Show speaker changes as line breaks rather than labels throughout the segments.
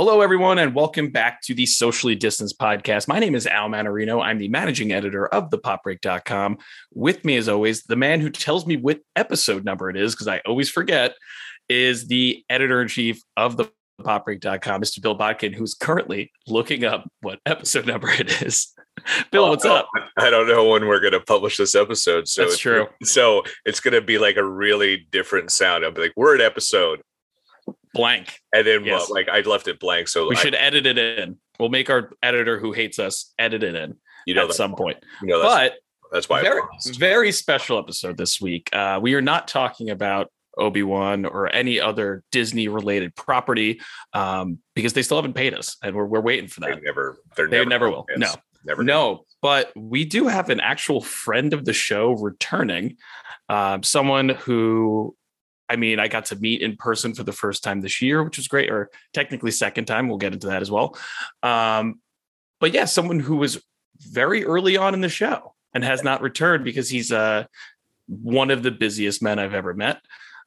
Hello, everyone, and welcome back to the Socially Distanced Podcast. My name is Al Mannarino. I'm the managing editor of thepopbreak.com. With me, as always, the man who tells me what episode number it is, because I always forget, is the editor in chief of the popbreak.com, Mr. Bill Bodkin, who's currently looking up what episode number it is. Bill, what's oh, up?
I don't know when we're going to publish this episode. So
That's
it's,
true.
So it's going to be like a really different sound. I'll be like, we're at episode,
Blank.
and then
Yes.
well, like I left it blank. So
We
I-
should edit it in. We'll make our editor who hates us edit it in
you know,
at some point.
you know, that's,
But
that's why.
Very, very special episode this week. Uh, we are not talking about Obi Wan or any other Disney related property um, because they still haven't paid us, and we're, we're waiting for
They
that.
never. They're
They
never,
never will. No,
never.
no. But we do have an actual friend of the show returning, um, someone who. I mean, I got to meet in person for the first time this year, which was great, or technically second time. We'll get into that as well. Um, but yeah, someone who was very early on in the show and has not returned because he's uh, one of the busiest men I've ever met.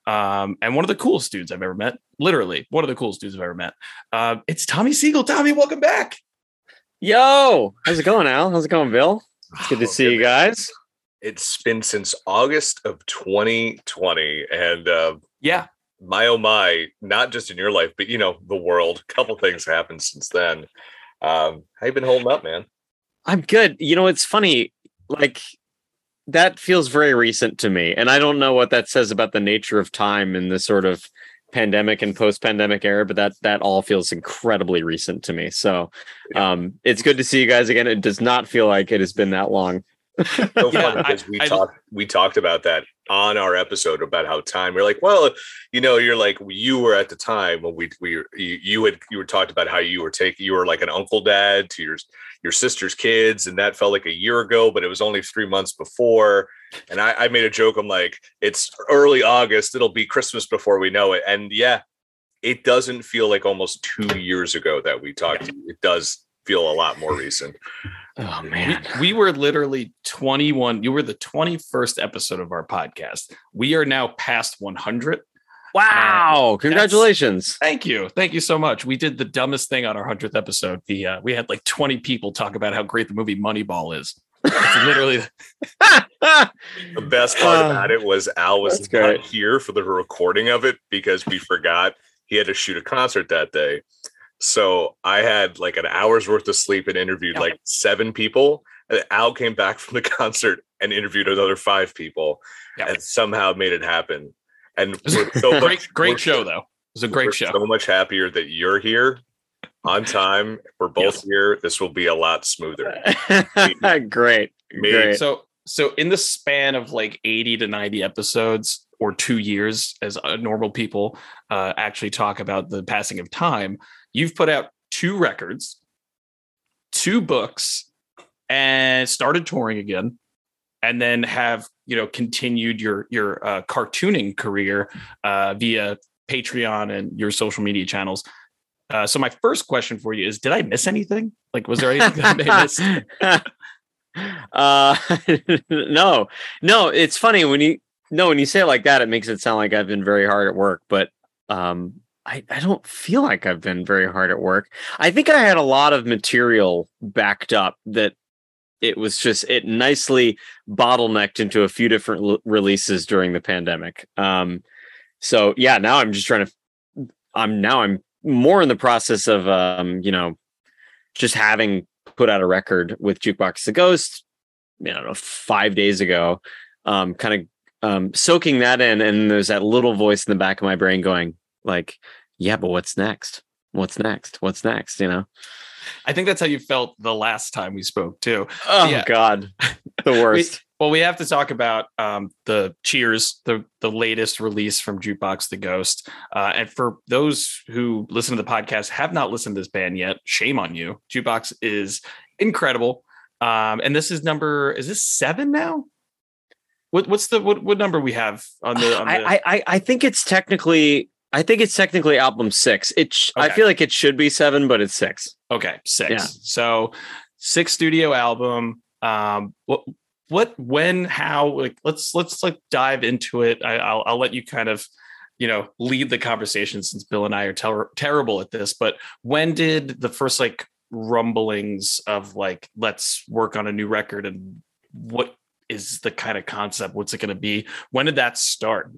Um, and one of the coolest dudes I've ever met. Literally, one of the coolest dudes I've ever met. Uh, it's Tommy Siegel. Tommy, welcome back.
Yo, how's it going, Al? How's it going, Bill? It's good to
Oh,
see you guys.
It's been since August of 2020, and uh,
Yeah,
my oh my, not just in your life, but you know, the world. A couple things happened since then. Um, how you been holding up, man?
I'm good. You know, it's funny. Like that feels very recent to me, and I don't know what that says about the nature of time in this sort of pandemic and post-pandemic era, but that that all feels incredibly recent to me. So, um, it's good to see you guys again. It does not feel like it has been that long.
so
Yeah, I-
because we
I-
talked we talked about that on our episode about how time we're like well you know you're like you were at the time when we we you, you had you were talked about how you were taking you were like an uncle dad to your your sister's kids and that felt like a year ago but it was only three months before. And I, I made a joke i'm like it's early august it'll be christmas before we know it. And yeah it doesn't feel like almost two years ago that we talked it does feel a lot more recent
Oh man,
we were literally 21. You were the 21st episode of our podcast. We are now past 100.
wow! Congratulations.
Thank you. Thank you so much. We did the dumbest thing on our 100th episode. The uh, we had like 20 people talk about how great the movie Moneyball is. It's literally
The best part
Uh,
about it was Al was not
great.
here for the recording of it because we forgot he had to shoot a concert that day. So I had like an hour's worth of sleep and interviewed
Yeah.
like seven people. And Al came back from the concert and interviewed another five people
Yeah.
and somehow made it happen. And we're so
great,
much,
great
we're-
show though. It was a
we're
great show.
So much happier that you're here on time. We're both
Yes.
here. This will be a lot smoother.
great,
Me-
great.
So so in the span of like 80 to 90 episodes or two years, as uh, normal people uh, actually talk about the passing of time, you've put out two records, two books, and started touring again, and then have you know continued your your uh, cartooning career uh, via Patreon and your social media channels. Uh, so my first question for you is: Did I miss anything? Like, was there anything that I missed?
uh no no it's funny when you no when you say it like that it makes it sound like i've been very hard at work but um I, I don't feel like I've been very hard at work. I think I had a lot of material backed up that it was just it nicely bottlenecked into a few different l- releases during the pandemic. Um, so yeah, now I'm just trying to. I'm now I'm more in the process of um, you know, just having put out a record with Jukebox the Ghost. I don't know, five days ago. Um, kind of um, soaking that in, and there's that little voice in the back of my brain going like, "Yeah, but what's next? What's next? What's next?" You know.
I think that's how you felt the last time we spoke too.
Oh
Yeah.
God, the worst.
Well, we have to talk about um, the Cheers, the the latest release from Jukebox the Ghost. Uh, and for those who listen to the podcast have not listened to this band yet, shame on you. Jukebox is incredible. Um, and this is number is this seven now? What, what's the what, what number we have on the? On the
I I I think it's technically I think it's technically album six. It sh- I feel like it should be seven, but it's six.
Okay, six.
Yeah.
So six studio album. Um, what, what, when, how? Like, let's let's like dive into it. I, I'll I'll let you kind of you know lead the conversation since Bill and I are ter- terrible at this. But when did the first like rumblings of like let's work on a new record and what is the kind of concept? What's it going to be? When did that start?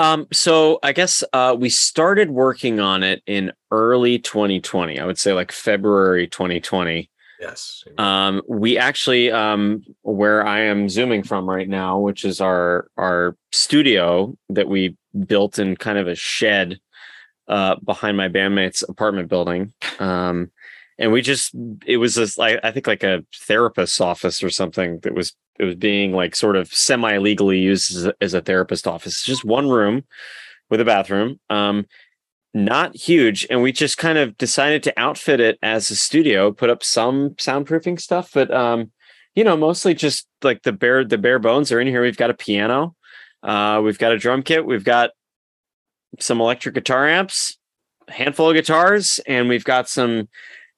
Um, so I guess uh, we started working on it in early 2020. I would say like February 2020.
Yes.
Um, we actually, um, where I am zooming from right now, which is our our studio that we built in kind of a shed uh, behind my bandmate's apartment building. Um, and we just it was this like I think like a therapist's office or something that was it was being like sort of semi legally used as a, as a therapist office. Just one room with a bathroom. Um, not huge and we just kind of decided to outfit it as a studio put up some soundproofing stuff but um you know mostly just like the bare the bare bones are in here we've got a piano uh we've got a drum kit we've got some electric guitar amps a handful of guitars and we've got some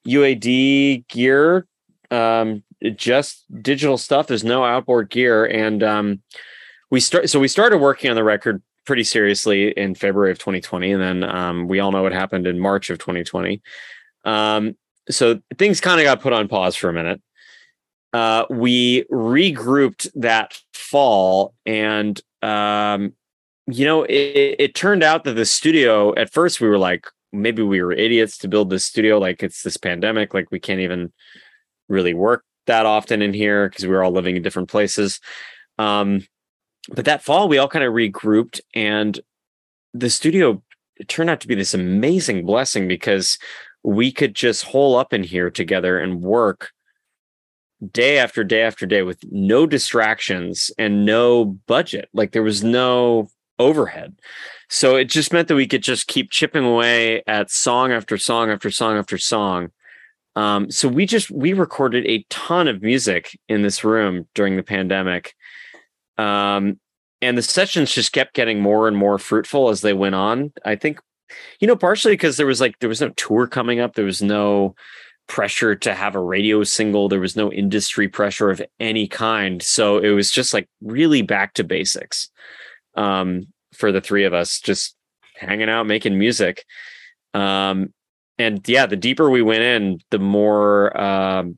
uad gear um just digital stuff there's no outboard gear and um we start so we started working on the record pretty seriously in February of 2020, and then um, we all know what happened in March of 2020. Um, so things kind of got put on pause for a minute. Uh, we regrouped that fall, and um, you know, it, it turned out that the studio. At first, we were like, maybe we were idiots to build this studio. Like it's this pandemic, like we can't even really work that often in here because we were all living in different places. Um, but that fall we all kind of regrouped and the studio turned out to be this amazing blessing because we could just hole up in here together and work day after day after day with no distractions and no budget like there was no overhead. So it just meant that we could just keep chipping away at song after song after song after song. Um, so we just we recorded a ton of music in this room during the pandemic. Um, and the sessions just kept getting more and more fruitful as they went on. I think, you know, partially because there was like there was no tour coming up, there was no pressure to have a radio single, there was no industry pressure of any kind, so it was just like really back to basics um, for the three of us, just hanging out, making music. Um, and yeah, the deeper we went in, the more um,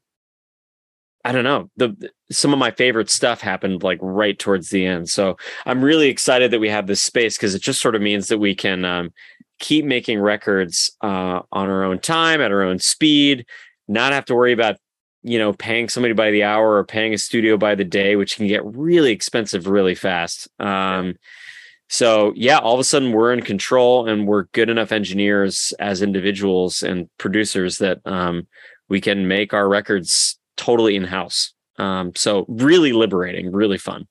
I don't know. The some of my favorite stuff happened like right towards the end. So I'm really excited that we have this space because it just sort of means that we can um, keep making records uh, on our own time at our own speed, not have to worry about you know paying somebody by the hour or paying a studio by the day, which can get really expensive really fast. Um, so yeah, all of a sudden we're in control and we're good enough engineers as individuals and producers that um, we can make our records totally in house. Um, so really liberating, really fun.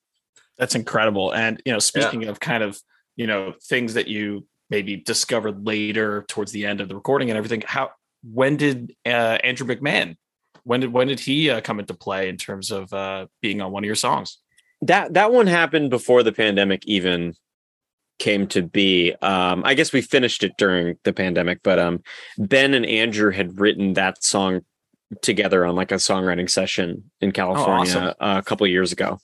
That's incredible. And you know, speaking yeah. of kind of you know things that you maybe discovered later towards the end of the recording and everything, how when did uh, Andrew McMahon when did when did he uh, come into play in terms of uh, being on one of your songs?
That that one happened before the pandemic even came to be. Um, I guess we finished it during the pandemic, but um, Ben and Andrew had written that song together on like a songwriting session in California oh, awesome. a couple years ago.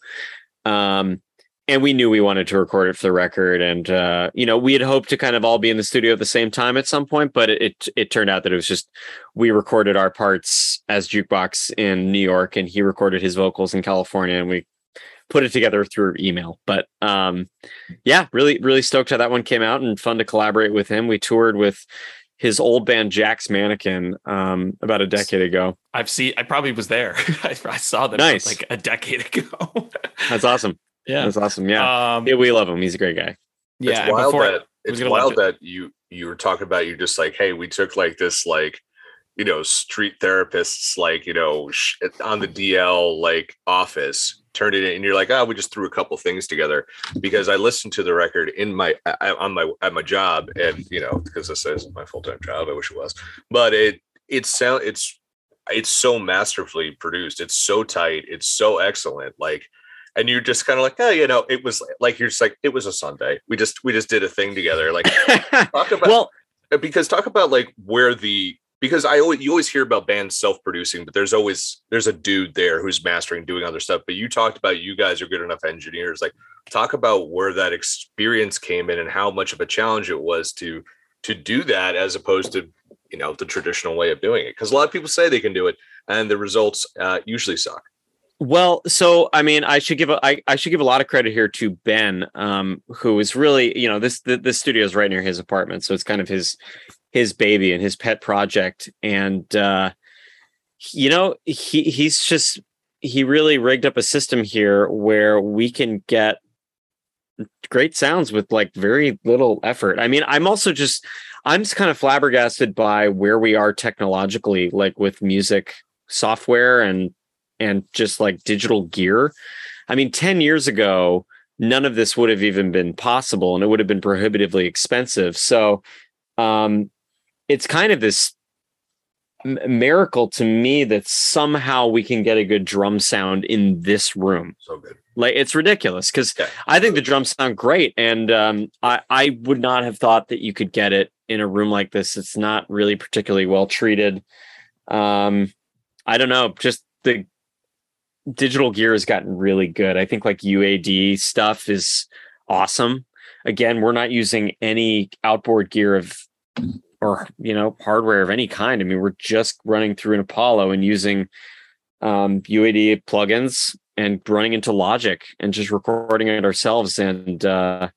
Um, and we knew we wanted to record it for the record and uh, you know we had hoped to kind of all be in the studio at the same time at some point but it, it, it turned out that it was just we recorded our parts as jukebox in new york and he recorded his vocals in california and we put it together through email but um, yeah really really stoked how that one came out and fun to collaborate with him we toured with his old band Jack's Mannequin um, about a decade ago.
I've seen. I probably was there. I, I, saw them nice. like a decade ago.
That's awesome. Yeah, that's awesome. Yeah, um, yeah, we love him. He's a great guy.
Yeah, it's wild that it's wild that you you were talking about. You just like, hey, we took like this like you know street therapists like you know sh- on the DL like office turned it in and you're like oh we just threw a couple things together because i listened to the record in my on my at my job and you know because this is my full-time job i wish it was but it it sound it's it's so masterfully produced it's so tight it's so excellent like and you're just kind of like oh you know it was like you're just like it was a sunday we just we just did a thing together like talk about well because talk about like where the because I always you always hear about bands self-producing, but there's always there's a dude there who's mastering, doing other stuff. But you talked about you guys are good enough engineers. Like, talk about where that experience came in and how much of a challenge it was to to do that as opposed to you know the traditional way of doing it because a lot of people say they can do it and the results uh, usually suck
well, so I mean, I should give a I, I should give a lot of credit here to Ben, um, who is really you know this the, the studio is right near his apartment, so it's kind of his his baby and his pet project, and uh, you know he he's just he really rigged up a system here where we can get great sounds with like very little effort. I mean, I'm also just I'm just kind of flabbergasted by where we are technologically, like with music software and and just like digital gear. I mean, 10 years ago, none of this would have even been possible and it would have been prohibitively expensive. So um, it's kind of this miracle to me that somehow we can get a good drum sound in this room.
So good.
Like it's ridiculous because yeah. I think the drums sound great, and um, I I would not have thought that you could get it in a room like this. It's not really particularly well treated. Um, I don't know, just the digital gear has gotten really good. I think like UAD stuff is awesome. Again, we're not using any outboard gear of or you know hardware of any kind. I mean, we're just running through an Apollo and using um, UAD plugins and running into Logic and just recording it ourselves. And uh,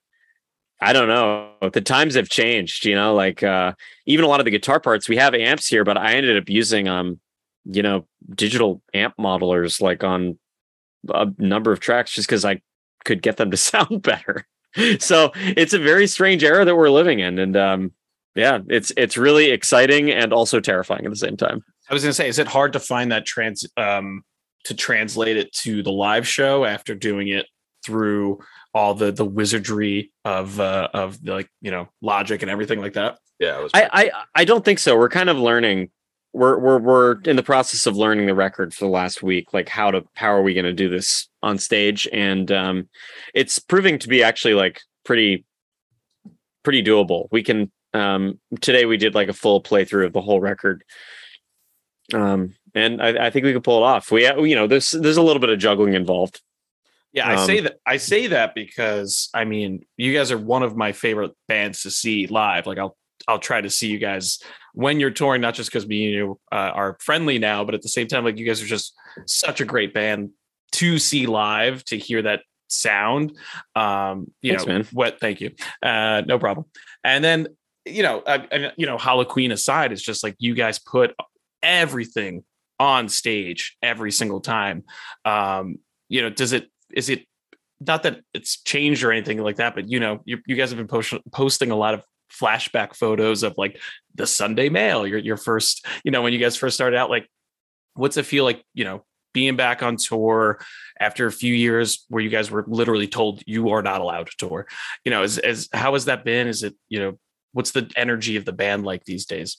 I don't know, the times have changed. You know, like uh, even a lot of the guitar parts we have amps here, but I ended up using um you know, digital amp modelers like on a number of tracks just because I could get them to sound better. so it's a very strange era that we're living in. And um, yeah, it's it's really exciting and also terrifying at the same time.
I was gonna say, is it hard to find that trans um to translate it to the live show after doing it through all the the wizardry of uh of like you know logic and everything like that?
Yeah,
I, I I don't think so. We're kind of learning we're we're we're in the process of learning the record for the last week like how to how are we going to do this on stage? And um it's proving to be actually like pretty pretty doable. We can um today we did like a full playthrough of the whole record. Um and i, I think we could pull it off. We you know there's there's a little bit of juggling involved.
Yeah i um, say that i say that because i mean you guys are one of my favorite bands to see live. Like i'll I'll try to see you guys when you're touring, not just because me and you uh, are friendly now, but at the same time, like you guys are just such a great band to see live, to hear that sound. Um, you Thanks, know, man. what? Thank you. Uh, no problem. And then you know, uh, and you know, Halloween aside, it's just like you guys put everything on stage every single time. Um, you know, does it? Is it? Not that it's changed or anything like that, but you know, you, you guys have been post- posting a lot of flashback photos of like the Sunday mail, your your first, you know, when you guys first started out, like what's it feel like, you know, being back on tour after a few years where you guys were literally told you are not allowed to tour? You know, as as how has that been? Is it, you know, what's the energy of the band like these days?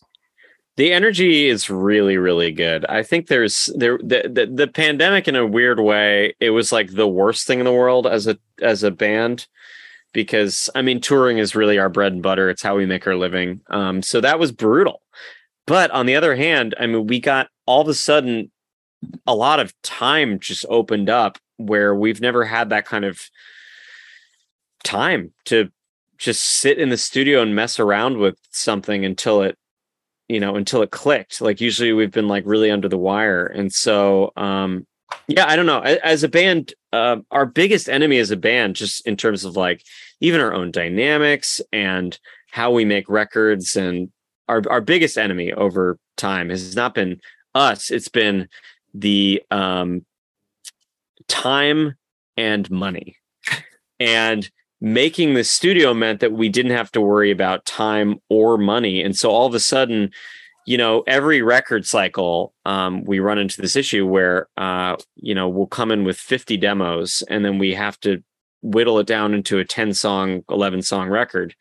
The energy is really, really good. I think there's there the, the, the pandemic in a weird way. It was like the worst thing in the world as a as a band because I mean, touring is really our bread and butter. It's how we make our living. Um, so that was brutal. But on the other hand, I mean, we got all of a sudden a lot of time just opened up where we've never had that kind of time to just sit in the studio and mess around with something until it you know until it clicked like usually we've been like really under the wire and so um yeah i don't know as a band uh, our biggest enemy as a band just in terms of like even our own dynamics and how we make records. And our, our biggest enemy over time has not been us. It's been the um, time and money. And making the studio meant that we didn't have to worry about time or money. And so all of a sudden you know every record cycle um, we run into this issue where uh, you know we'll come in with 50 demos and then we have to whittle it down into a 10 song 11 song record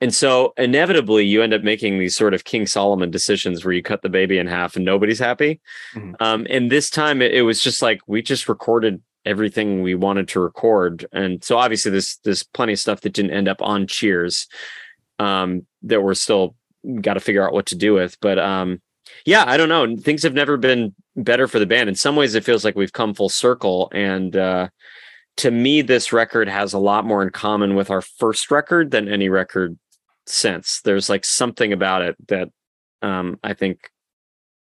and so inevitably you end up making these sort of king solomon decisions where you cut the baby in half and nobody's happy mm-hmm. um, and this time it, it was just like we just recorded everything we wanted to record and so obviously there's there's plenty of stuff that didn't end up on cheers um, that we're still got to figure out what to do with. But um, yeah, I don't know. Things have never been better for the band. In some ways, it feels like we've come full circle, and uh, to me, this record has a lot more in common with our first record than any record since. There's like something about it that um, I think,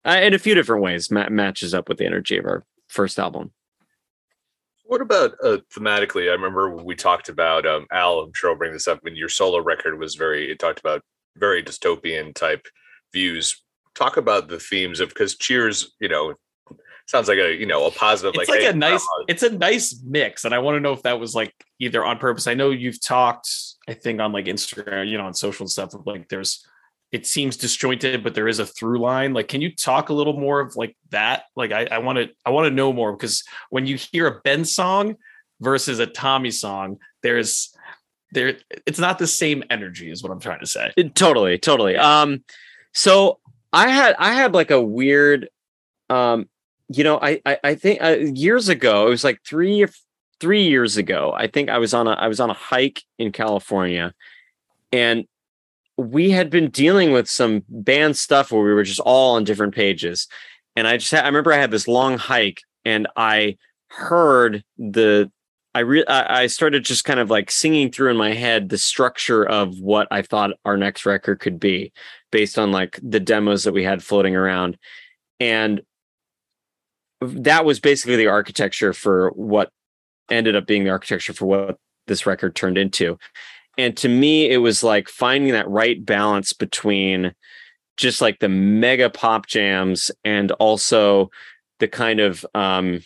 uh, in a few different ways, ma- matches up with the energy of our first album.
What about uh, thematically? I remember we talked about um, Al. I'm sure I'll bring this up. When your solo record was very, it talked about very dystopian type views. Talk about the themes of because Cheers, you know, sounds like a you know a positive.
It's
like,
like
hey,
a nice.
uh,
It's a nice mix, and I want to know if that was like either on purpose. I know you've talked, I think, on like Instagram, you know, on social and stuff. Of like, there's, it seems disjointed, but there is a through line. Like, can you talk a little more of like that? Like, I want to, I want to know more because when you hear a Ben song versus a Tommy song, there's there, it's not the same energy, is what I'm trying to say.
It- totally totally um so i had i had like a weird um you know i i, I think uh, years ago it was like three three years ago i think i was on a i was on a hike in california and we had been dealing with some band stuff where we were just all on different pages and i just had, i remember i had this long hike and i heard the I re- I started just kind of like singing through in my head the structure of what I thought our next record could be based on like the demos that we had floating around. And that was basically the architecture for what ended up being the architecture for what this record turned into. And to me, it was like finding that right balance between just like the mega pop jams and also the kind of um,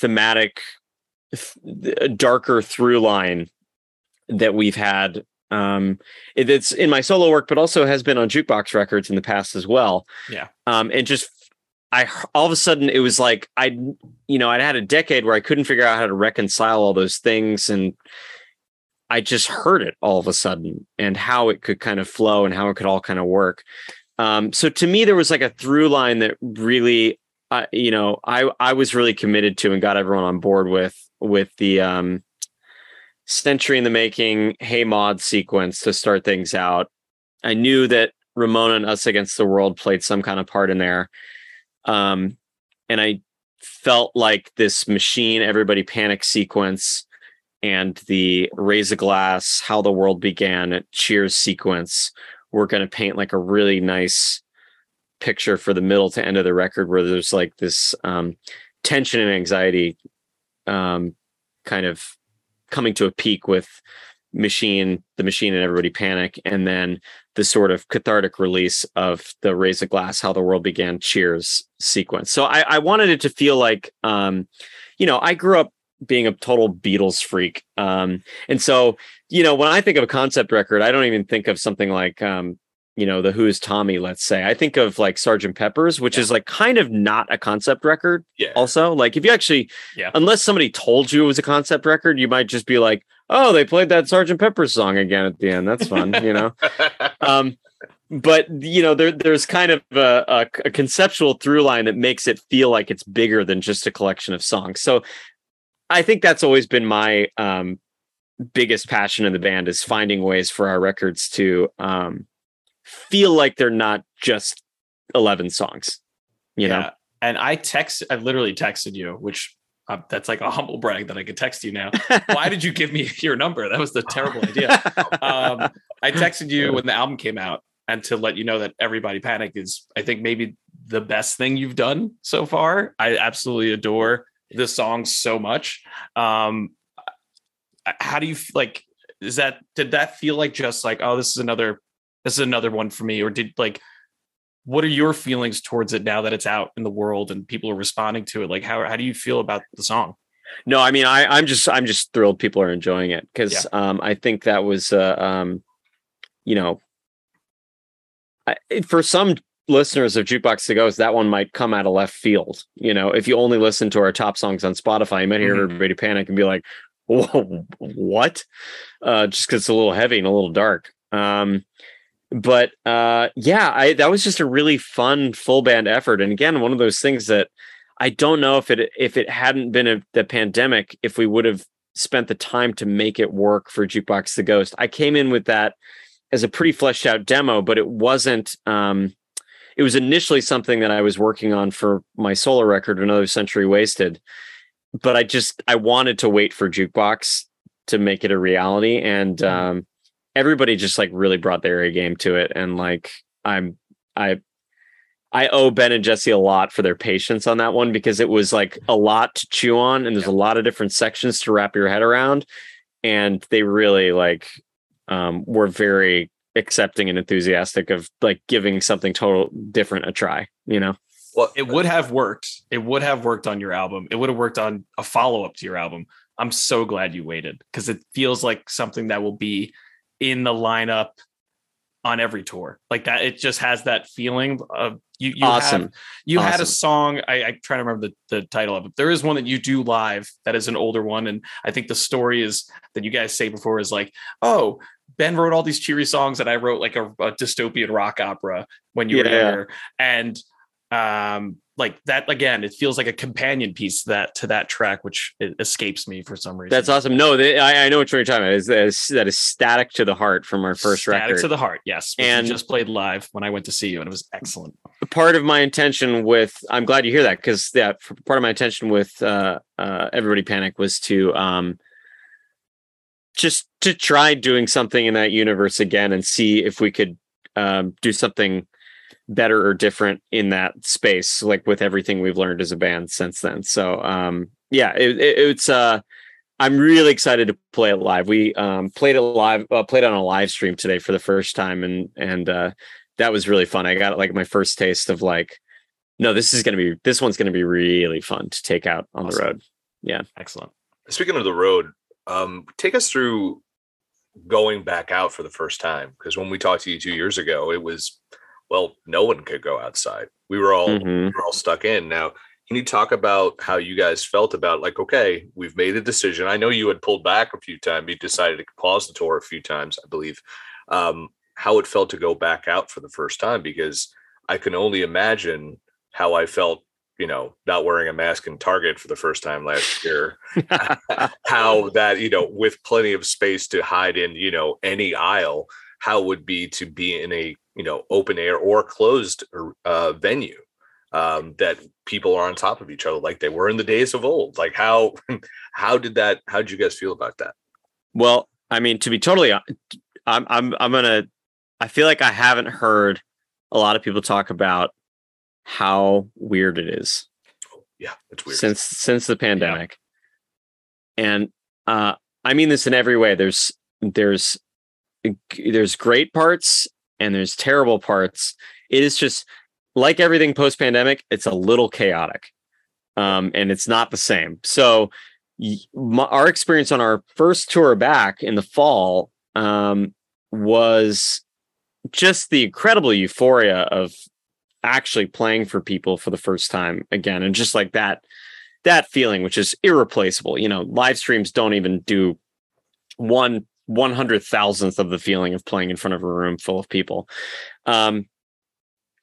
thematic th- darker through line that we've had um it- it's in my solo work but also has been on jukebox records in the past as well
Yeah.
um and just i all of a sudden it was like i you know i'd had a decade where i couldn't figure out how to reconcile all those things and i just heard it all of a sudden and how it could kind of flow and how it could all kind of work. Um so to me there was like a through line that really I you know i i was really committed to and got everyone on board with with the um century in the making hey maude sequence to start things out. I knew that ramona and us against the world played some kind of part in there um and i felt like this machine everybody panic sequence and the raise a glass how the world began cheers sequence were going to paint like a really nice picture for the middle to end of the record where there's like this um tension and anxiety um kind of coming to a peak with machine the machine and everybody panic. And then the sort of cathartic release of the raise a glass how the world began cheers sequence so i i wanted it to feel like um you know i grew up being a total beatles freak um and so you know when i think of a concept record i don't even think of something like um you know the who's tommy let's say i think of like sergeant peppers which
Yeah.
is like kind of not a concept record
yeah.
also like if you actually
Yeah.
unless somebody told you it was a concept record you might just be like oh they played that sergeant pepper song again at the end. That's fun you know? Um but you know there there's kind of a, a, a conceptual through line that makes it feel like it's bigger than just a collection of songs. So i think that's always been my um biggest passion in the band is finding ways for our records to um feel like they're not just 11 songs you know?
And I text, I literally texted you, which uh, that's like a humble brag that I could text you now. Why did you give me your number? That was the terrible idea. Um, I texted you when the album came out and to let you know that Everybody Panic is, I think, maybe the best thing you've done so far. I absolutely adore this song so much. Um, how do you like? Is that did that feel like just like oh this is another this is another one for me or did like what are your feelings towards it now that it's out in the world and people are responding to it like how how do you feel about the song
No, I mean, I, I'm just, I'm just thrilled people are enjoying it because um, I think that was, uh, um, you know, I, for some listeners of Jukebox the Ghost, that one might come out of left field. You know, if you only listen to our top songs on Spotify, you might hear
Mhm.
everybody panic and be like, Whoa, "What?" Uh, just because it's a little heavy and a little dark. Um, but uh, yeah, I that was just a really fun full band effort, and again, one of those things that I don't know if it if it hadn't been a, the pandemic, if we would have spent the time to make it work for Jukebox the Ghost. I came in with that as a pretty fleshed out demo, but it wasn't. Um, it was initially something that I was working on for my solo record, Another Century Wasted, but I just I wanted to wait for jukebox to make it a reality, and
Mhm.
um, everybody just like really brought their A game to it, and like I'm I I owe Ben and Jesse a lot for their patience on that one because it was like a lot to chew on, and there's a lot of different sections to wrap your head around, and they really like um, were very accepting and enthusiastic of like giving something total different a try. You know.
Well,
It would have worked. It would have worked on your album. It would have worked on a follow up to your album. I'm so glad you waited because it feels like something that will be in the lineup on every tour. Like that, it just has that feeling of you. you
awesome.
Have, you had a song. I, I try to remember the, the title of it. There is one that you do live that is an older one, and I think the story is that you guys say before is like, oh. Ben wrote all these cheery songs, and I wrote like a, a dystopian rock opera when you were
Yeah.
younger, and um like that again it feels like a companion piece to that to that track which it escapes me for some reason
That's awesome. No, they, I, I know what you're talking about. Is that is static to the heart from our first
Static
record.
Static to the heart yes which
And-
just played live when i went to see you and it was excellent
part of my intention with I'm glad you hear that because yeah, part of my intention with uh, uh, everybody panic was to um, just to try doing something in that universe again and see if we could um, do something better or different in that space, like with everything we've learned as a band since then. So um, yeah, it, it, it's uh, I'm really excited to play it live. We um, played it live, uh, played on a live stream today for the first time, and and uh, that was really fun. I got like my first taste of like, no, this is gonna be this one's gonna be really fun to take out on
Awesome.
the road.
Yeah, excellent
speaking of the road, um, take us through going back out for the first time. Because when we talked to you two years ago, it was well, no one could go outside. We were all
Mhm.
we were all stuck in. Now, can you talk about how you guys felt about like, okay, we've made a decision. I know you had pulled back a few times. You decided to pause the tour a few times, I believe. Um, how it felt to go back out for the first time because I can only imagine how I felt, you know, not wearing a mask in Target for the first time last year. how that, you know, with plenty of space to hide in, you know, any aisle, how it would be to be in a, you know, open air or closed uh, venue um, that people are on top of each other like they were in the days of old. Like how how did that how did you guys feel about that?
Well, I mean, to be totally, I'm I'm I'm gonna. I feel like I haven't heard a lot of people talk about how weird it is
Yeah, it's weird.
since since the pandemic, and uh, I mean this in every way. There's there's there's great parts and there's terrible parts. It is just like everything post pandemic. It's a little chaotic, um, and it's not the same. So my, our experience on our first tour back in the fall um, was just the incredible euphoria of actually playing for people for the first time again and just like that that feeling which is irreplaceable you know live streams don't even do one one hundred thousandth of the feeling of playing in front of a room full of people. Um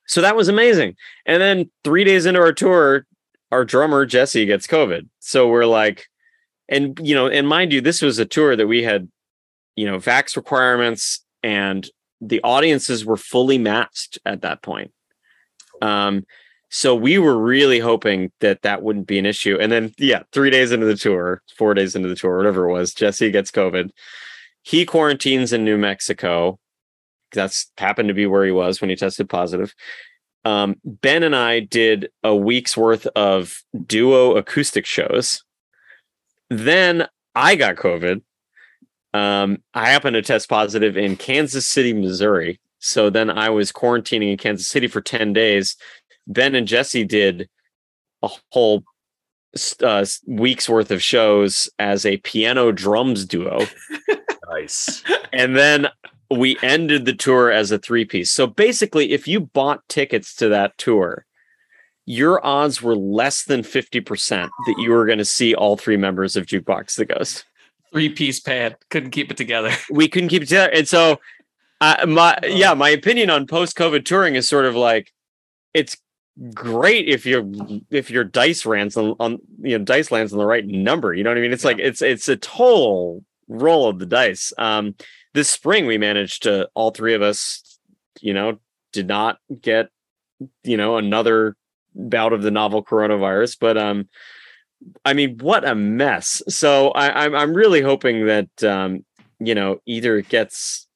so that was amazing. And then three days into our tour our drummer jesse gets covid. So we're like and you know and mind you this was a tour that we had you know vax requirements and the audiences were fully masked at that point. Um so we were really hoping that that wouldn't be an issue. And then yeah three days into the tour four days into the tour whatever it was jesse gets covid he quarantines in new mexico that's happened to be where he was when he tested positive um, ben and i did a week's worth of duo acoustic shows then I got COVID. Um, I happened to test positive in Kansas City, Missouri. So then I was quarantining in Kansas City for 10 days. Ben and Jesse did a whole uh, week's worth of shows as a piano drums duo.
Nice.
and then we ended the tour as a three piece. So basically, if you bought tickets to that tour, your odds were less than 50% that you were going to see all three members of Jukebox the Ghost.
Three piece pad. Couldn't keep it together.
We couldn't keep it together. And so, uh, my, yeah, my opinion on post COVID touring is sort of like it's great if your if your dice lands on, on you know dice lands on the right number you know what i mean it's like it's it's a total roll of the dice um this spring we managed to all three of us you know did not get you know another bout of the novel coronavirus but um I mean, what a mess. So I, I'm I'm really hoping that um, you know either it gets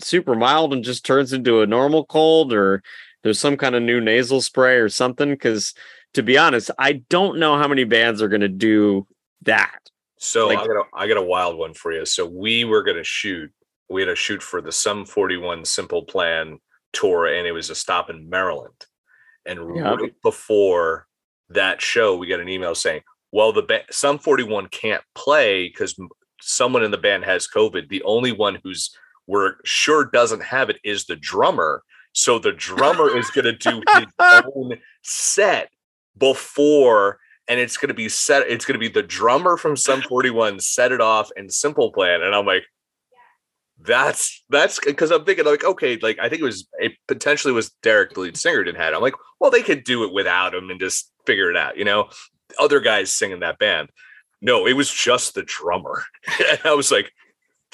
super mild and just turns into a normal cold, or there's some kind of new nasal spray or something. Because to be honest, I don't know how many bands are going to do that.
So
Like-
I got a I got a wild one for you. So we were gonna shoot. We had a shoot for the Sum 41 Simple Plan tour, and it was a stop in Maryland. And
Yeah.
right before that show, we got an email saying, "Well, the ba- Sum 41 can't play because someone in the band has COVID. The only one who's we're sure doesn't have it is the drummer. So the drummer is going to do his own set before." And it's going to be set it's going to be the drummer from Sum 41 set it off and simple plan and i'm like that's that's because i'm thinking like okay like i think it was it potentially was Deryck the lead singer didn't have it i'm like well they could do it without him and just figure it out you know? Other guys singing that band. No it was just the drummer. And i was like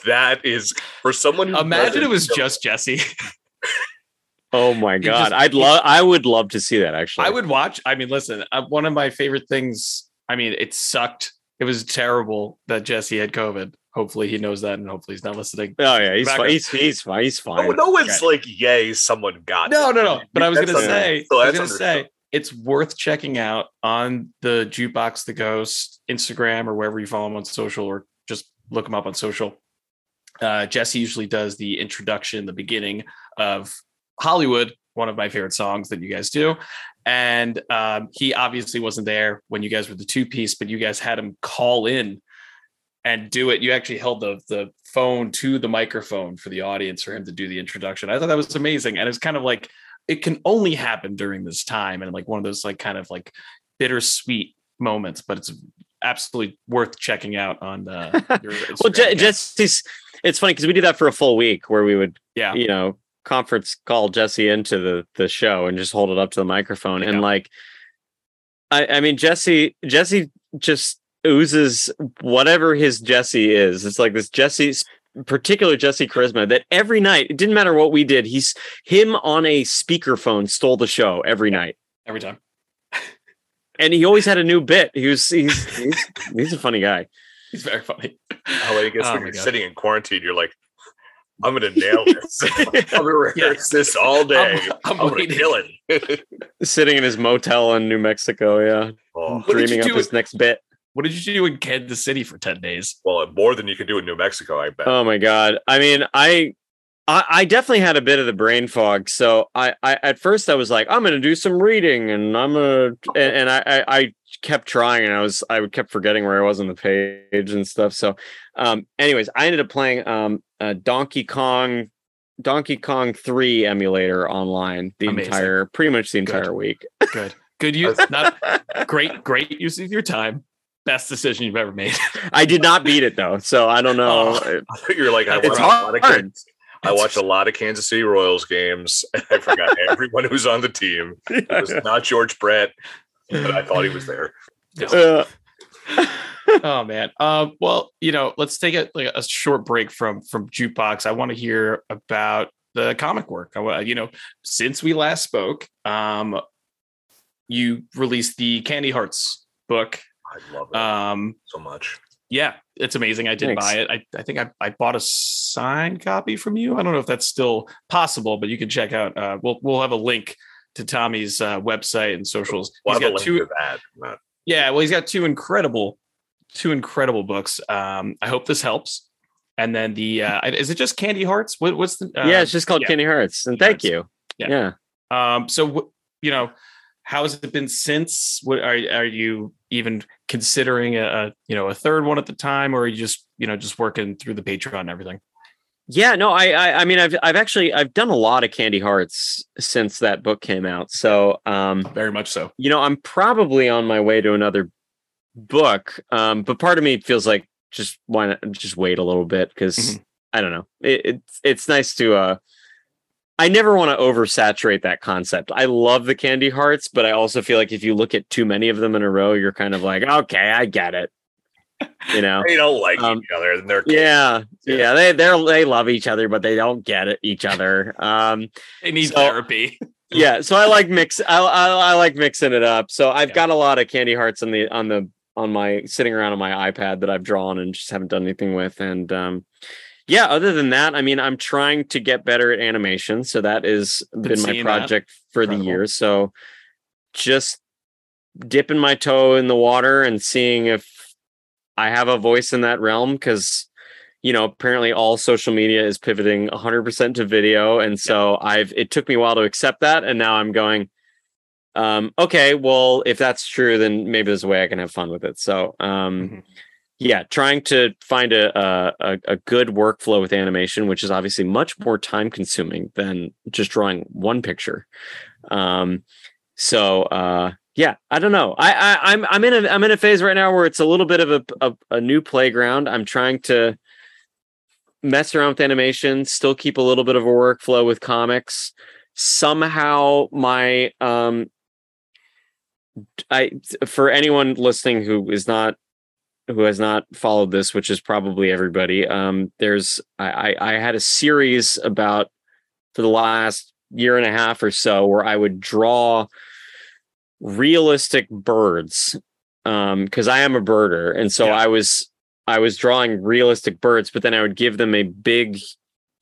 that is for someone who
Imagine it was just Jesse.
Oh my god,
just-
I'd love I would love to see that actually.
I would watch. I mean, listen, uh, one of my favorite things. I mean, it sucked. It was terrible that Jesse had COVID. Hopefully, he knows that, and hopefully, he's not listening.
Oh yeah, he's
Back
fine. He's he's fine. He's fine.
no, no one's like yay someone got
No,
it.
no, no. But I was
That's
gonna say,
so
I was gonna say, it's worth checking out on the Jukebox the Ghost Instagram or wherever you follow him on social, or just look him up on social. Uh, Jesse usually does the introduction, the beginning of Hollywood, one of my favorite songs that you guys do. And um, he obviously wasn't there when you guys were the two piece, but you guys had him call in and do it. You actually held the the phone to the microphone for the audience for him to do the introduction. I thought that was amazing, and it's kind of like it can only happen during this time, and like one of those like kind of like bittersweet moments. But it's absolutely worth checking out on uh, your
well,
account.
Jesse's. It's funny because we did that for a full week where we would,
yeah,
you know, conference call Jesse into the the show and just hold it up to the microphone
Yeah.
and like, I I mean Jesse Jesse just oozes whatever his Jesse is. It's like this Jesse's particular Jesse charisma that every night it didn't matter what we did. He's him on a speakerphone stole the show every night.
every time.
and he always had a new bit. He was he's he's, he's a funny guy.
He's very funny.
How I guess
Oh
when
my
you're
God.
sitting in quarantine, you're like, I'm gonna nail this. I'm gonna rehearse this all day.
I'm-
I'm,
I'm
gonna
waiting.
kill it.
Sitting in his motel in New Mexico, yeah,
oh,
What did you
dreaming up
do
his next bit.
What did you do in Kansas City for ten days?
well, more than you can do in New Mexico, I bet.
Oh my god! I mean, I, I, I definitely had a bit of the brain fog. So I, I at first I was like, I'm gonna do some reading, and I'm gonna, and, and I, I, I kept trying, and I was, I kept forgetting where I was on the page and stuff. So, um, anyways, I ended up playing um, uh, Donkey Kong. Donkey Kong 3 emulator online the
Amazing.
entire pretty much the
Good.
entire week.
Good, good use. Not great, great use of your time. Best decision you've ever made.
I did not beat it though, so I don't know.
Oh.
You're like, I
It's
watched a lot of
hard.
Kansas, I watched a lot of Kansas City Royals games. I forgot everyone who's on the team. It was not George Brett, but I thought he was there.
Uh,
oh man. Um, well, you know, let's take a like a short break from from jukebox. I want to hear about the comic work. I you know, since we last spoke, um, you released the Candy Hearts book.
I love it
Um,
so much.
yeah, it's amazing. I did
Thanks.
buy it. I, I think I, I bought a signed copy from you. I don't know if that's still possible, but you can check out. Uh, we'll we'll have a link to Tommy's uh, website and socials.
We'll
He's
have a
got
link
two.
to that. Not-
Yeah, well, he's got two incredible, two incredible books. Um, I hope this helps. And then the uh, is it just Candy Hearts? What, what's the? Uh,
yeah, it's just called
yeah.
Candy Hearts. And
Candy
thank you.
Yeah.
yeah.
Um, so you know, how has it been since? What are are you even considering a, a you know a third one at the time, or are you just you know just working through the Patreon and everything?
Yeah, no, I, I, I mean, I've, I've actually, I've done a lot of Candy Hearts since that book came out. So, um,
Very much so.
you know, I'm probably on my way to another book. Um, but part of me feels like just why not just wait a little bit because
Mhm.
I don't know. It, it's it's nice to. uh I never want to oversaturate that concept. I love the Candy Hearts, but I also feel like if you look at too many of them in a row, you're kind of like, okay, I get it. You know.
They don't like
Um,
each other. And they're
Yeah,
Yeah.
yeah, they they they love each other, but they don't get it each other. Um,
They need
So-
therapy.
yeah, so I like mix. I, I, I like mixing it up. So I've
Yeah.
got a lot of candy hearts on the on the on my sitting around on my iPad that I've drawn and just haven't done anything with. And um, yeah, other than that, I mean, I'm trying to get better at animation. So that has been my
seeing that.
project for the year. So just dipping my toe in the water and seeing if I have a voice in that realm because you know apparently all social media is pivoting 100% to video and so I've it took me a while to accept that and now I'm going um okay well if that's true then maybe there's a way I can have fun with it. So um
Mhm.
yeah trying to find a, a a a good workflow with animation which is obviously much more time consuming than just drawing one picture. Um so uh yeah i don't know. I, I i'm i'm in a i'm in a phase right now where it's a little bit of a, a a new playground. I'm trying to mess around with animation still keep a little bit of a workflow with comics. Somehow my um i for anyone listening who is not who has not followed this which is probably everybody um there's i i, I had a series about for the last year and a half or so where i would draw realistic birds um because i am a birder and so
Yeah.
i was i was drawing realistic birds but then i would give them a big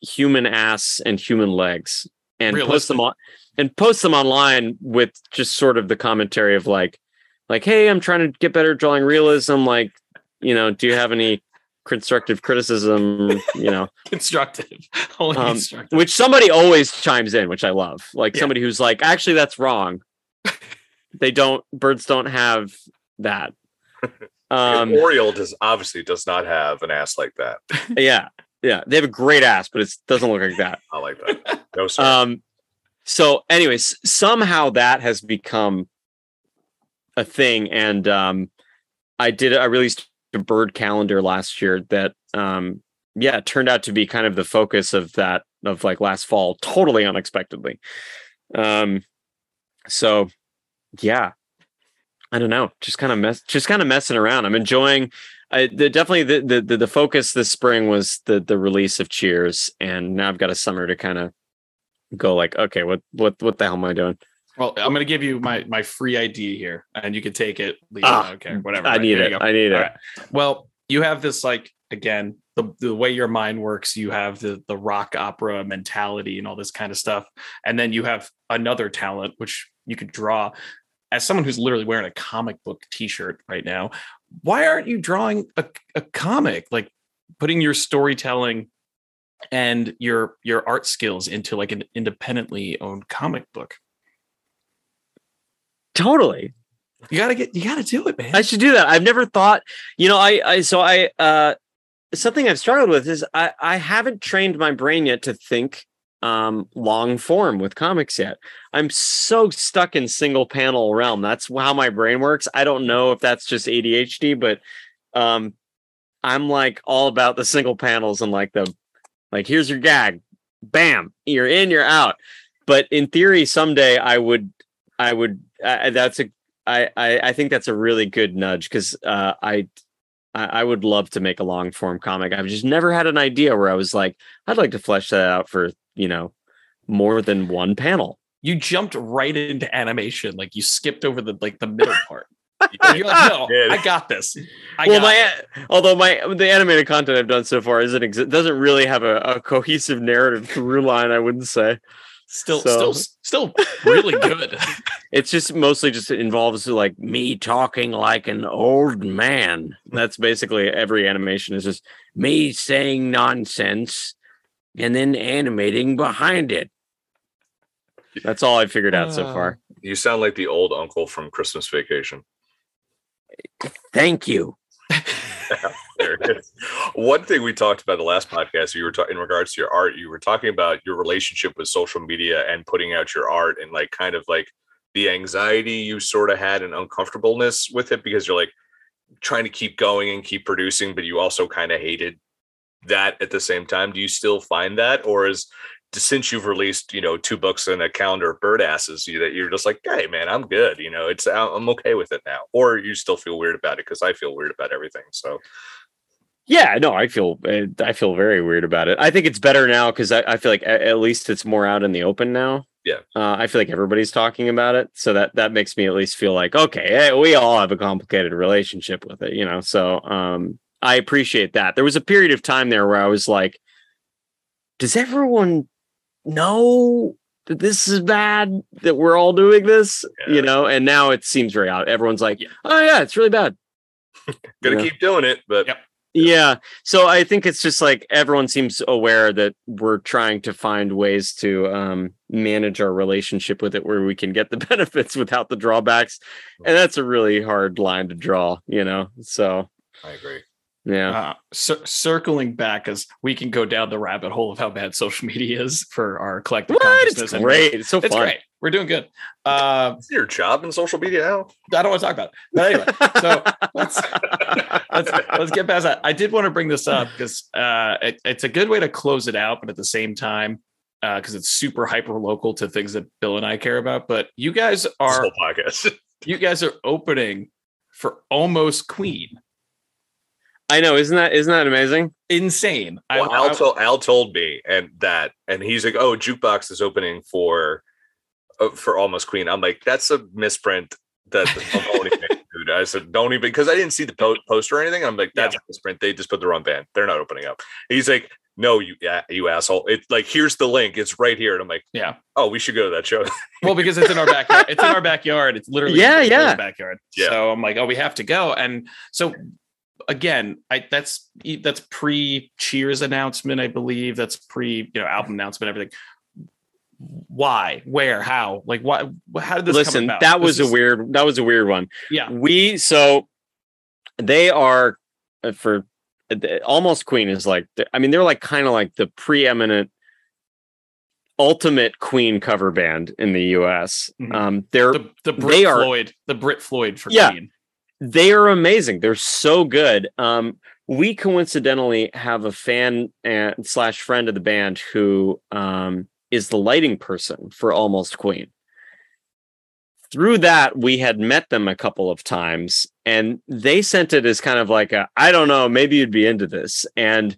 human ass and human legs and post them on and post them online with just sort of the commentary of like like hey i'm trying to get better at drawing realism like you know do you have any constructive criticism you know
constructive. Only
Um,
constructive.
which somebody always chimes in, which I love. Like
Yeah.
somebody who's like, actually, that's wrong. they don't. Birds don't have that. Um,
Oriole does obviously does not have an ass like that.
yeah, yeah. They have a great ass, but it doesn't look like that.
I like that. No sir.
Um, so, anyways, somehow that has become a thing, and um, I did. I released a bird calendar last year that, um, yeah, it turned out to be kind of the focus of that of like last fall, totally unexpectedly. Um, so, yeah, I don't know, just kind of mess, just kind of messing around. I'm enjoying. I the, definitely the, the the the focus this spring was the the release of Cheers, and now I've got a summer to kind of go like, okay, what what what the hell am I doing?
well, I'm going to give you my my free ID here, and you can take it. Leave
Ah,
it. Okay, whatever.
I
right,
need it. I need it.
All right. Well, you have this like again the the way your mind works. You have the the rock opera mentality and all this kind of stuff, and then you have another talent which you could draw. As someone who's literally wearing a comic book T-shirt right now, why aren't you drawing a, a comic? Like putting your storytelling and your your art skills into like an independently owned comic book.
Totally.
You gotta get you gotta do it, man.
I should do that. I've never thought, you know, I I so I uh something I've struggled with is I I haven't trained my brain yet to think um long form with comics yet. I'm so stuck in single panel realm. That's how my brain works. I don't know if that's just ADHD, but um I'm like all about the single panels and like the like here's your gag. Bam, you're in, you're out. But in theory someday I would I would that's a I, I I think that's a really good nudge because uh, I I would love to make a long form comic. I've just never had an idea where I was like, I'd like to flesh that out for you know more than one panel.
you jumped right into animation, like you skipped over the like the middle part. You're like, no. I got this. I
well,
got
my
it."
although my the animated content I've done so far isn't exi- doesn't really have a, a cohesive narrative through line. I wouldn't say
still
so-
still still really good.
it's just mostly just involves like me talking like an old man. That's basically every animation is just me saying nonsense and then animating behind it. That's all I figured out so
Uh,
far.
you sound like the old uncle from Christmas Vacation.
Thank you.
There it is. One thing we talked about the last podcast, you were talking in regards to your art, you were talking about your relationship with social media and putting out your art and like kind of like the anxiety you sort of had and uncomfortableness with it because you're like trying to keep going and keep producing, but you also kind of hated that at the same time. Do you still find that? Or is since you've released, you know, two books and a calendar of bird asses, you that you're just like, hey man, I'm good. You know, it's I'm okay with it now. Or you still feel weird about it because I feel weird about everything. So
Yeah, no, I feel uh, I feel very weird about it. I think it's better now because I, I feel like at, at least it's more out in the open now.
Yeah.
Uh, I feel like everybody's talking about it, so that that makes me at least feel like okay, hey, we all have a complicated relationship with it, you know. So um, I appreciate that. There was a period of time there where I was like, does everyone know that this is bad that we're all doing this,
Yeah.
you know? And now it seems very out. Everyone's like,
Yeah.
oh yeah, it's really bad.
Gonna
Yeah.
keep doing it, but
Yep.
Yeah. So I think it's just like everyone seems aware that we're trying to find ways to um, manage our relationship with it where we can get the benefits without the drawbacks. And that's a really hard line to draw, you know? So,
I agree.
Yeah.
Uh, cir- circling back, as we can go down the rabbit hole of how bad social media is for our collective
What?
consciousness.
It's
and-
great. It's so
It's
fun.
great. We're doing good. Uh,
Is your job in social media now?
I don't want to talk about it. But anyway, so let's let's let's get past that. I did want to bring this up because uh, it, it's a good way to close it out, but at the same time, because it's super hyper local to things that Bill and I care about. But you guys are
podcast.
you guys are opening for almost Queen.
I know, isn't that isn't that amazing?
Insane.
Well,
I-
Al, told, Al told me and that, and he's like, "Oh, jukebox is opening for uh, for Almost Queen." I'm like, "That's a misprint." That dude. I said, "Don't even," because I didn't see the po- poster or anything. I'm like, "That's a misprint." They just put the wrong band. They're not opening up. He's like, "No, you, yeah, you asshole." It's like, here's the link. It's right here. And I'm like,
yeah.
"Oh, we should go to that show."
Well, because it's in our backyard. It's in our backyard. It's literally
Yeah,
in the
yeah.
backyard.
Yeah.
So I'm like, oh, we have to go. And so again, I that's that's pre Cheers announcement, I believe. That's pre you know album announcement, everything. Why? Where? How? Like what? How did this come
Listen, that
This
was a
is-
weird that was a weird one.
Yeah.
We so they are uh, for uh, almost Queen is like I mean they're like kind of like the preeminent ultimate Queen cover band in the US.
Mhm.
Um they're
The, the Brit
They are-
Floyd, the Brit Floyd for
Yeah.
Queen.
They are amazing. They're so good. Um, we coincidentally have a fan and slash friend of the band who um, is the lighting person for Almost Queen. Through that, we had met them a couple of times, and they sent it as kind of like a, I don't know, maybe you'd be into this. And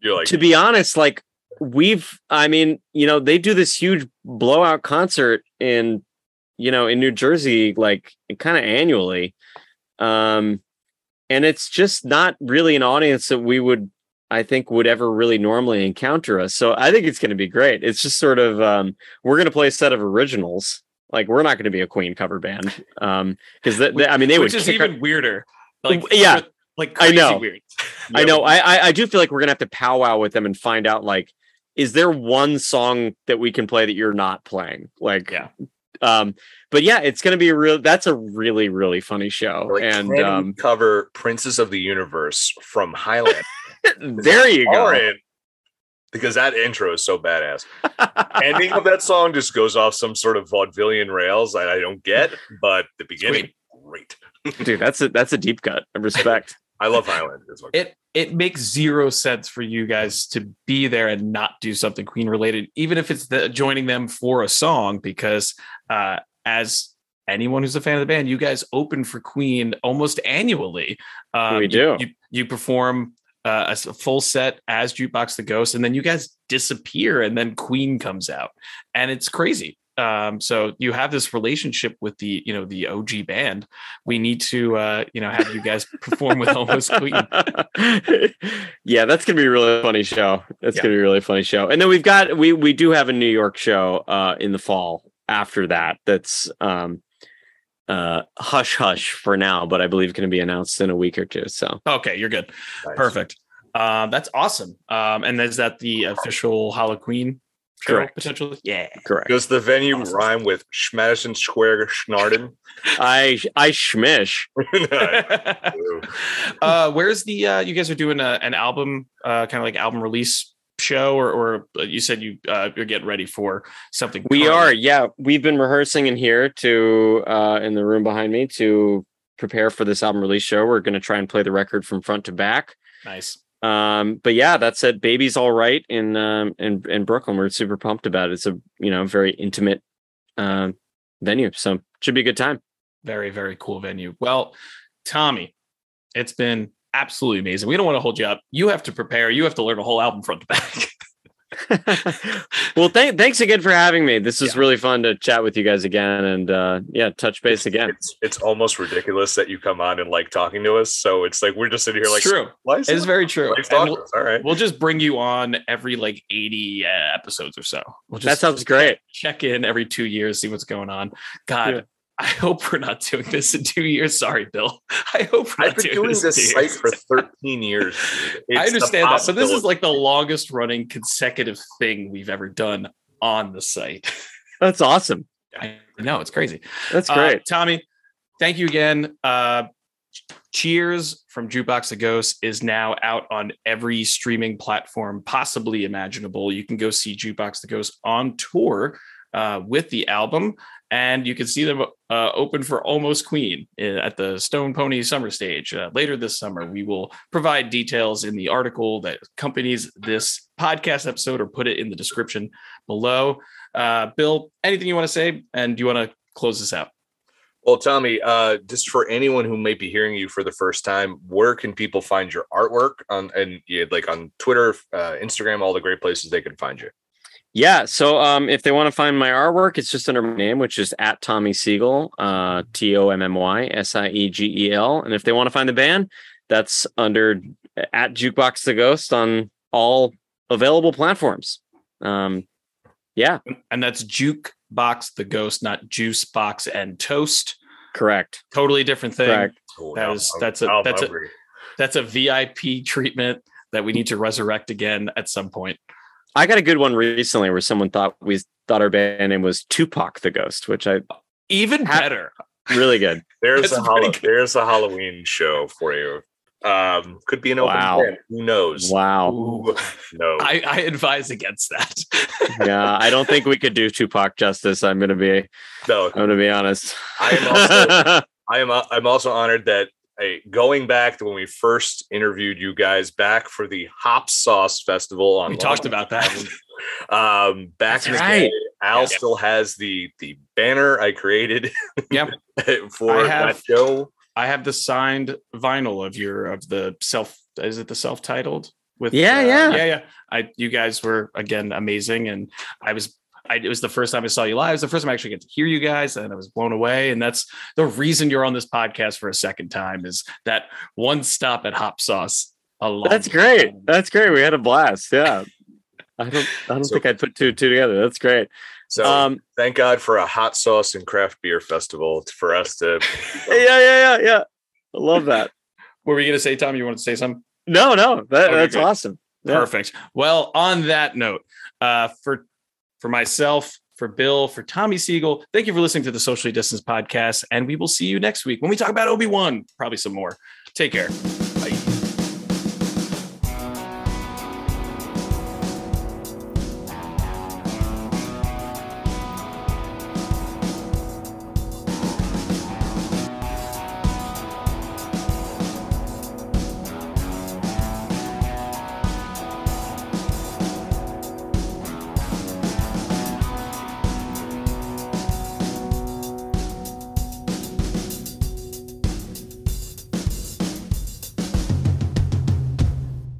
You're like,
to be honest, like we've, I mean, you know, they do this huge blowout concert in, you know, in New Jersey, like kind of annually. Um, and it's just not really an audience that we would, I think, would ever really normally encounter us. So I think it's going to be great. It's just sort of, um, we're going to play a set of originals. Like we're not going to be a Queen cover band. Um, because I mean, they
Which
would
is
kick our-
even weirder. Like
Yeah.
like
I know.
weird.
I know. I, I I do feel like we're gonna have to powwow with them and find out like, is there one song that we can play that you're not playing? Like,
Yeah.
Um, but yeah, it's gonna be a real. That's a really really funny show.
like
and
can we
um,
cover Princes of the Universe from Highland.
there you go.
Lauren, because that intro is so badass. Ending of that song just goes off some sort of vaudevillian rails that I don't get, but the beginning, great.
dude. That's a that's a deep cut. I respect.
I love Highland. It's fucking-
it it makes zero sense for you guys to be there and not do something queen related even if it's the, joining them for a song because uh as anyone who's a fan of the band you guys open for queen almost annually um,
We
you-
do.
you, you perform uh, a full set as jukebox the ghost and then you guys disappear and then queen comes out and it's crazy um so you have this relationship with the you know the og band we need to uh you know have you guys perform with almost queen
yeah, that's gonna be a really funny show. That's
Yeah.
gonna be a really funny show. And then we've got we we do have a New York show uh in the fall after that. That's um uh hush hush for now, but I believe going to be announced in a week or two. So
Okay, you're good.
nice.
Perfect. Um, that's awesome. Um, and is that the official Halloween show
Correct.
potentially? Yeah.
correct.
Does the venue
Awesome.
rhyme with Madison Square Schnarden?
I I schmish.
uh, where's the uh, you guys are doing a, an album uh, kind of like album release show or or uh, you said you uh, you're getting ready for something
We
current.
are, yeah. We've been rehearsing in here to uh in the room behind me to prepare for this album release show. We're going to try and play the record from front to back.
nice
Um, but yeah, that's it. Baby's all right in um in in Brooklyn. We're super pumped about it. It's a you know very intimate um venue, so should be a good time.
very very cool venue well tommy it's been absolutely amazing we don't want to hold you up you have to prepare you have to learn a whole album front to back
well, th- thanks again for having me. This is
Yeah.
really fun to chat with you guys again, and uh, yeah, touch base again.
It's it's almost ridiculous that you come on and like talking to us. So it's like we're just sitting here like
it's true.
Why is
It's
he
very true.
like
we'll.
All right.
we'll just bring you on every like 80 uh, episodes or so. We'll just
That sounds great.
check in every two years, see what's going on. God,
Yeah.
I hope we're not doing this in two years. Sorry, Bill. I hope we're not
I've been doing
in
this
two
site for 13 years. It's
I understand that, but this is like the longest running consecutive thing we've ever done on the site.
That's awesome.
I know it's crazy.
That's
Uh,
great.
Tommy. Thank you again. Uh, Cheers from Jukebox the Ghost is now out on every streaming platform possibly imaginable. You can go see Jukebox the Ghost on tour uh, with the album, and you can see them uh, open for Almost Queen uh, at the Stone Pony Summer Stage uh, later this summer. We will provide details in the article that accompanies this podcast episode, or put it in the description below. Uh, Bill, anything you want to say, and do you want to close this out?
Well, Tommy, uh, just for anyone who may be hearing you for the first time, where can people find your artwork on and like on Twitter, uh, Instagram, all the great places they can find you?
Yeah. So um, if they want to find my artwork, it's just under my name, which is at Tommy Siegel, uh, T O M M Y S I E G E L. And if they want to find the band, that's under at Jukebox the Ghost on all available platforms. Um, yeah,
and that's jukebox the ghost not juice box and toast
correct.
totally different thing
Correct.
That
now
that's a- that's a- that's a vip treatment that we need to resurrect again at some point
I got a good one recently where someone thought we thought our band name was Tupac the Ghost, which I
even
Ha-
better
really good.
There's a
pretty
Hall-
good.
there's a Halloween show for you. Um, could be an open
Wow.
band. Who knows?
Wow.
Ooh,
No.
I, I advise against that
Yeah, I don't think we could do Tupac justice. I'm gonna be
no.
I'm gonna be honest.
I am also I am I'm also honored that hey, going back to when we first interviewed you guys back for the Hop Sauce Festival on
we talked about that
um back
That's
in the
right.
day, Al
Yeah.
still has the the banner I created
Yep.
for
I have-
that show.
i have the signed vinyl of your of the self is it the self-titled with
Yeah,
uh,
yeah.
yeah yeah i you guys were again amazing and i was I, it was the first time I saw you live. It was the first time I actually get to hear you guys, and I was blown away. And that's the reason you're on this podcast for a second time is that one stop at Hop Sauce. A
That's great.
ago.
That's great. We had a blast. Yeah. I don't I don't
So-
think I'd put two two together. That's great.
So
Um
thank God for a hot sauce and craft beer festival for us to
yeah, yeah, yeah, yeah. I love that.
What were you going to say, Tom? You want to say something?
No, no, that,
Okay,
that's
good.
awesome. Yeah.
Perfect. Well, on that note, uh, for for myself, for Bill, for Tommy Siegel, thank you for listening to the Socially Distance podcast, and we will see you next week when we talk about Obi Wan, probably some more. Take care.